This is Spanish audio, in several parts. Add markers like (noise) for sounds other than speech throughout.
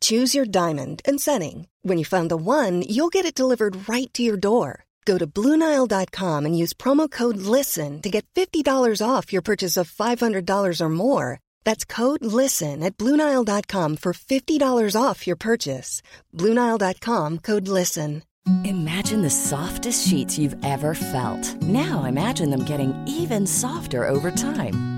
Choose your diamond and setting. When you find the one, you'll get it delivered right to your door. Go to Bluenile.com and use promo code LISTEN to get $50 off your purchase of $500 or more. That's code LISTEN at Bluenile.com for $50 off your purchase. Bluenile.com code LISTEN. Imagine the softest sheets you've ever felt. Now imagine them getting even softer over time.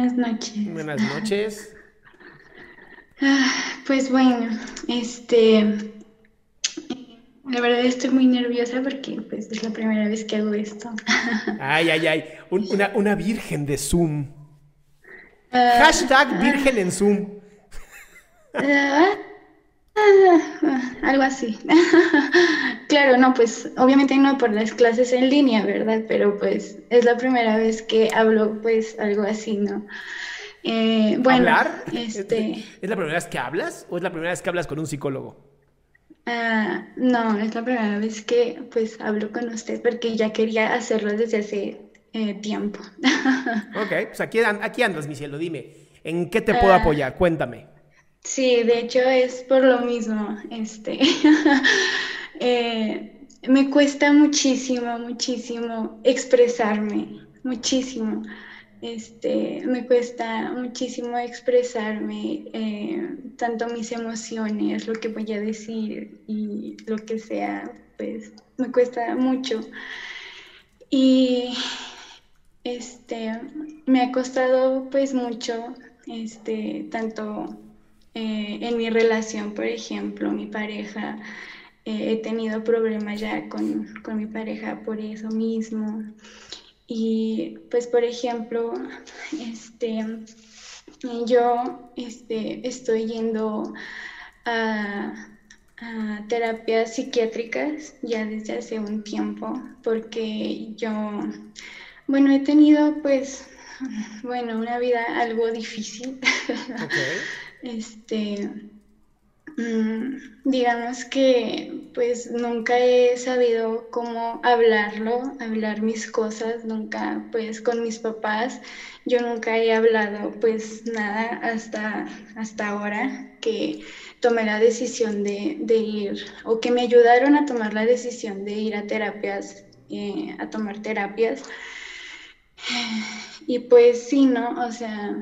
Buenas noches. Buenas noches. (laughs) Ah, Pues bueno, este, la verdad estoy muy nerviosa porque pues es la primera vez que hago esto. (laughs) Ay, ay, ay. Un- una, una virgen de Zoom. Ah, Hashtag virgen en Zoom. ah, ah, algo así. (laughs) Claro, no, pues obviamente no por las clases en línea, ¿verdad? Pero pues es la primera vez que hablo pues algo así, ¿no? Eh, bueno, ¿Hablar? este, ¿Es la primera vez que hablas o es la primera vez que hablas con un psicólogo? ah, no, es la primera vez que pues hablo con usted porque ya quería hacerlo desde hace eh, tiempo. (laughs) Ok, pues aquí, aquí andas, mi cielo. Dime, ¿en qué te puedo Ah. apoyar? Cuéntame. Sí, de hecho es por lo mismo, este, (laughs) eh, me cuesta muchísimo, muchísimo expresarme, muchísimo, este, me cuesta muchísimo expresarme, eh, tanto mis emociones, lo que voy a decir y lo que sea, pues me cuesta mucho. Y este, me ha costado pues mucho, este, tanto eh, en mi relación, por ejemplo, mi pareja, eh, he tenido problemas ya con, con mi pareja por eso mismo. Y pues, por ejemplo, este, yo este, estoy yendo a, terapias psiquiátricas ya desde hace un tiempo, porque yo, bueno, he tenido pues, bueno, una vida algo difícil. Ok. Este, mm, digamos que pues nunca he sabido cómo hablarlo, hablar mis cosas, nunca pues con mis papás, yo nunca he hablado pues nada hasta, hasta ahora que tomé la decisión de, de ir o que me ayudaron a tomar la decisión de ir a terapias, eh, a tomar terapias. (sighs) Y pues sí, ¿no? O sea,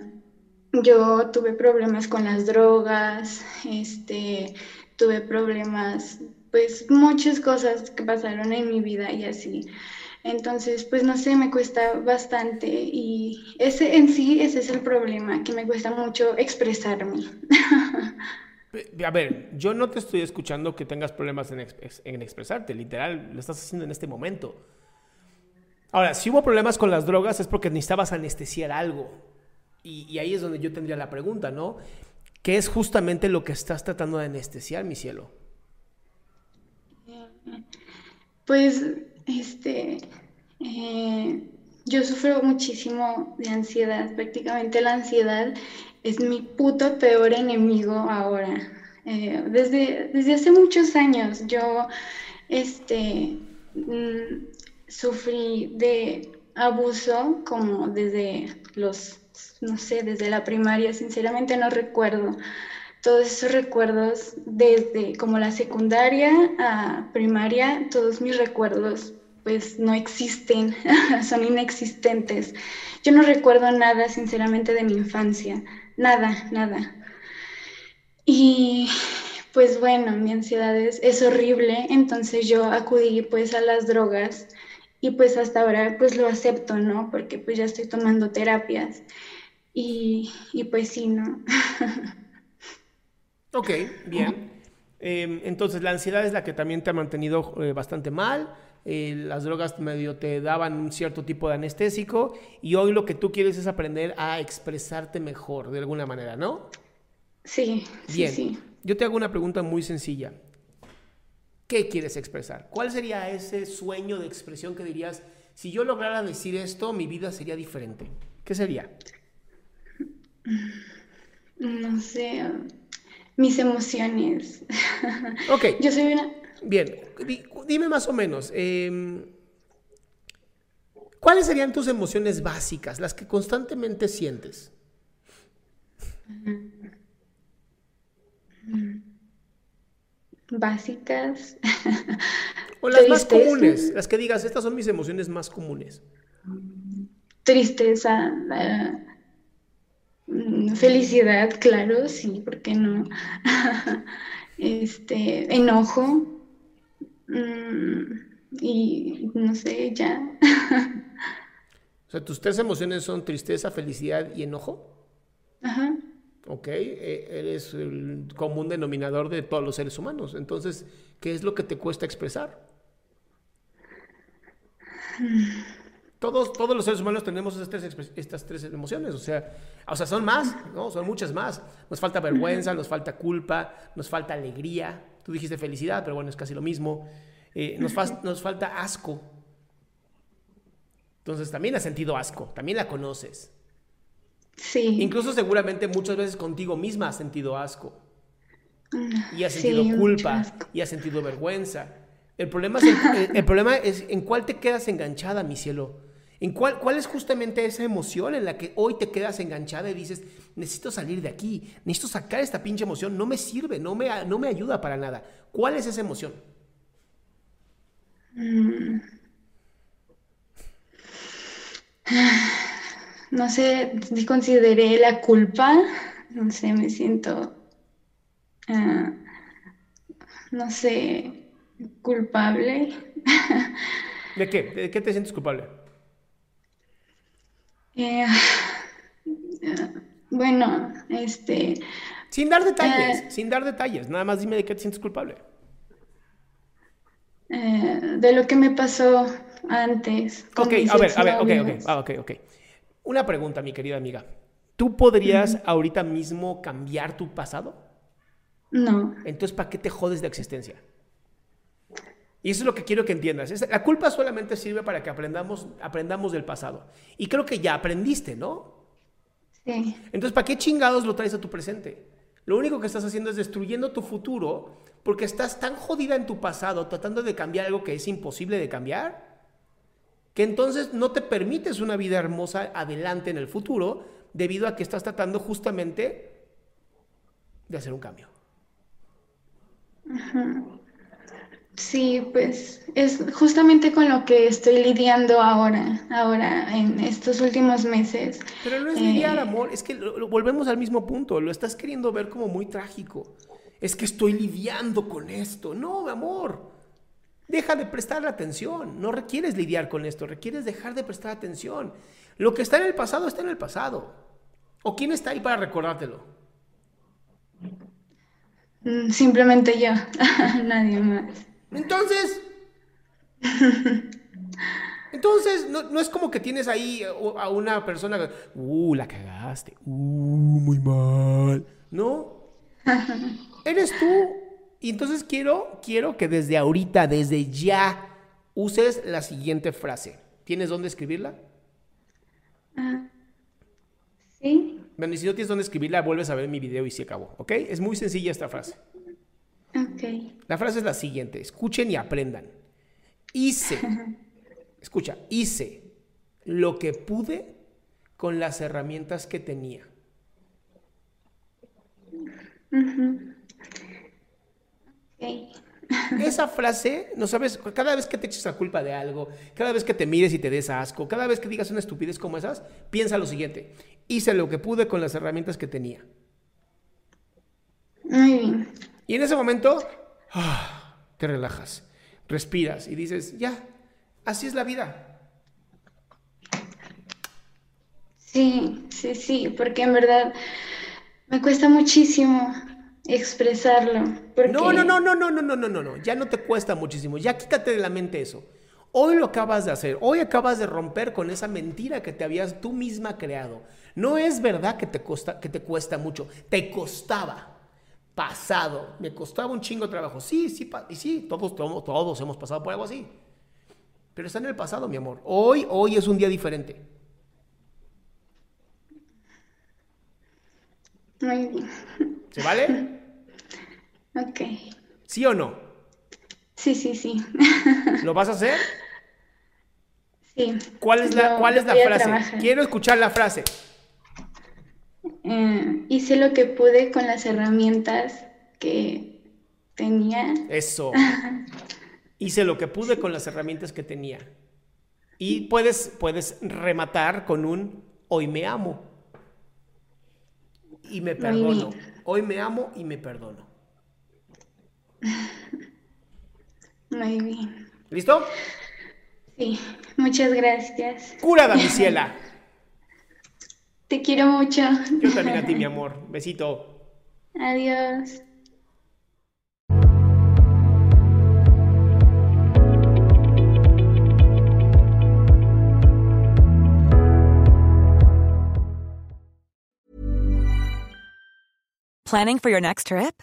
yo tuve problemas con las drogas, este, tuve problemas, pues muchas cosas que pasaron en mi vida y así. Entonces, pues no sé, me cuesta bastante y ese en sí, ese es el problema, que me cuesta mucho expresarme. (laughs) A ver, yo no te estoy escuchando que tengas problemas en, ex- en expresarte. Literal, lo estás haciendo en este momento. Ahora, si hubo problemas con las drogas es porque necesitabas anestesiar algo. Y, ahí es donde yo tendría la pregunta, ¿no? ¿Qué es justamente lo que estás tratando de anestesiar, mi cielo? Pues, este, eh, yo sufro muchísimo de ansiedad, prácticamente la ansiedad es mi puto peor enemigo ahora. Eh, desde, desde hace muchos años yo, este, mm, sufrí de abuso como desde los, no sé, desde la primaria, sinceramente no recuerdo todos esos recuerdos desde como la secundaria a primaria, todos mis recuerdos pues no existen, (laughs) son inexistentes. Yo no recuerdo nada, sinceramente, de mi infancia, nada, nada. Y pues bueno, mi ansiedad es, es horrible, entonces yo acudí pues a las drogas y pues hasta ahora pues lo acepto, ¿no? Porque pues ya estoy tomando terapias y, y pues sí, ¿no? (laughs) ok, bien. Em, entonces la ansiedad es la que también te ha mantenido eh, bastante mal. Eh, las drogas medio te daban un cierto tipo de anestésico y hoy lo que tú quieres es aprender a expresarte mejor de alguna manera, ¿no? Sí, Bien. sí, sí. Yo te hago una pregunta muy sencilla. ¿Qué quieres expresar? ¿Cuál sería ese sueño de expresión que dirías, si yo lograra decir esto, mi vida sería diferente? ¿Qué sería? No sé, mis emociones. Ok. (laughs) Yo soy una... Bien, Di- dime más o menos, em, ¿cuáles serían tus emociones básicas, las que constantemente sientes? Básicas. (laughs) O las más comunes, las que digas, estas son mis emociones más comunes. Tristeza, eh, felicidad, claro, sí, ¿por qué no? (laughs) Este, enojo, mm, y no sé, ya. (laughs) O sea, tus tres emociones son tristeza, felicidad y enojo. Ok, eh, eres el común denominador de todos los seres humanos. Entonces, ¿qué es lo que te cuesta expresar? Todos, todos los seres humanos tenemos estas tres, emociones, o sea, o sea, son más, ¿no? Son muchas más. Nos falta vergüenza, nos falta culpa, nos falta alegría. Tú dijiste felicidad, pero bueno, es casi lo mismo. Eh, nos, fas- nos falta asco. Entonces, también has sentido asco, también la conoces. Sí. Incluso seguramente muchas veces contigo misma has sentido asco. Y has Sí, sentido mucho culpa. Y has sentido vergüenza. El problema, es el, el problema es en cuál te quedas enganchada, mi cielo. ¿En cuál, cuál es justamente esa emoción en la que hoy te quedas enganchada y dices, necesito salir de aquí, necesito sacar esta pinche emoción, no me sirve, no me, no me ayuda para nada? ¿Cuál es esa emoción? No sé, si consideré la culpa, no sé, me siento, ah, no sé, culpable. ¿De qué? ¿De qué te sientes culpable? Eh, bueno, este, Sin dar detalles, Eh. sin dar detalles, nada más dime de qué te sientes culpable. eh, de lo que me pasó antes con Ok, mis a ver, a ver, ok, ok, ah, ok, ok. Una pregunta, mi querida amiga. ¿Tú podrías ahorita mismo cambiar tu pasado? No, Entonces, ¿para qué te jodes de existencia? Y eso es lo que quiero que entiendas. La culpa solamente sirve para que aprendamos, aprendamos del pasado. Y creo que ya aprendiste, ¿no? sí, Entonces, ¿para qué chingados lo traes a tu presente? Lo único que estás haciendo es destruyendo tu futuro porque estás tan jodida en tu pasado tratando de cambiar algo que es imposible de cambiar, que entonces no te permites una vida hermosa adelante en el futuro debido a que estás tratando justamente de hacer un cambio. sí, pues es justamente con lo que estoy lidiando ahora, ahora en estos últimos meses. Pero no es Eh, lidiar, amor, es que lo- lo- volvemos al mismo punto, lo estás queriendo ver como muy trágico. Es que estoy lidiando con esto. No, amor. Deja de prestarle atención. No requieres lidiar con esto, requieres dejar de prestar atención. Lo que está en el pasado está en el pasado. ¿O quién está ahí para recordártelo? Mm, Simplemente yo, (laughs) nadie más. Entonces, (laughs) entonces no, no es como que tienes ahí a a una persona, que, uh, la cagaste, uh, muy mal. No, (laughs) eres tú. Y entonces quiero, quiero que desde ahorita, desde ya, uses la siguiente frase. ¿Tienes dónde escribirla? ¿Sí? Bueno, y si no tienes dónde escribirla, vuelves a ver mi video y se acabó, ¿ok? Es muy sencilla esta frase. Ok. La frase es la siguiente, escuchen y aprendan. Hice, (laughs) escucha, hice lo que pude con las herramientas que tenía. Esa frase, no sabes, cada vez que te eches la culpa de algo, cada vez que te mires y te des asco, cada vez que digas una estupidez como esas, piensa lo siguiente. Hice lo que pude con las herramientas que tenía. Muy bien. Y en ese momento, ah, te relajas, respiras y dices, ya, así es la vida. Sí, sí, sí, porque en verdad me cuesta muchísimo expresarlo. No, no, no, no, no, no, no, no, no, no, ya no te cuesta muchísimo, ya quítate de la mente eso. Hoy lo acabas de hacer, hoy acabas de romper con esa mentira que te habías tú misma creado. No es verdad que te, costa, que te cuesta mucho, te costaba. Pasado, me costaba un chingo de trabajo. Sí, sí, y sí, todos, todos, todos hemos pasado por algo así. Pero está en el pasado, mi amor. Hoy, hoy es un día diferente. Muy bien. ¿Se vale? (laughs) Ok. ¿Sí o no? Sí, sí, sí. (laughs) ¿Lo vas a hacer? Sí. ¿Cuál es la, cuál es la frase? Quiero escuchar la frase. Eh, hice lo que pude con las herramientas que tenía. Eso. (laughs) hice lo que pude con las herramientas que tenía. Y puedes, puedes rematar con un hoy me amo. Y me perdono. Hoy me amo y me perdono. Muy bien. ¿Listo? Sí, muchas gracias. Curada, mi ciela. (laughs) Te quiero mucho. Yo también a ti, mi amor. Besito. Adiós. Planning for your next trip?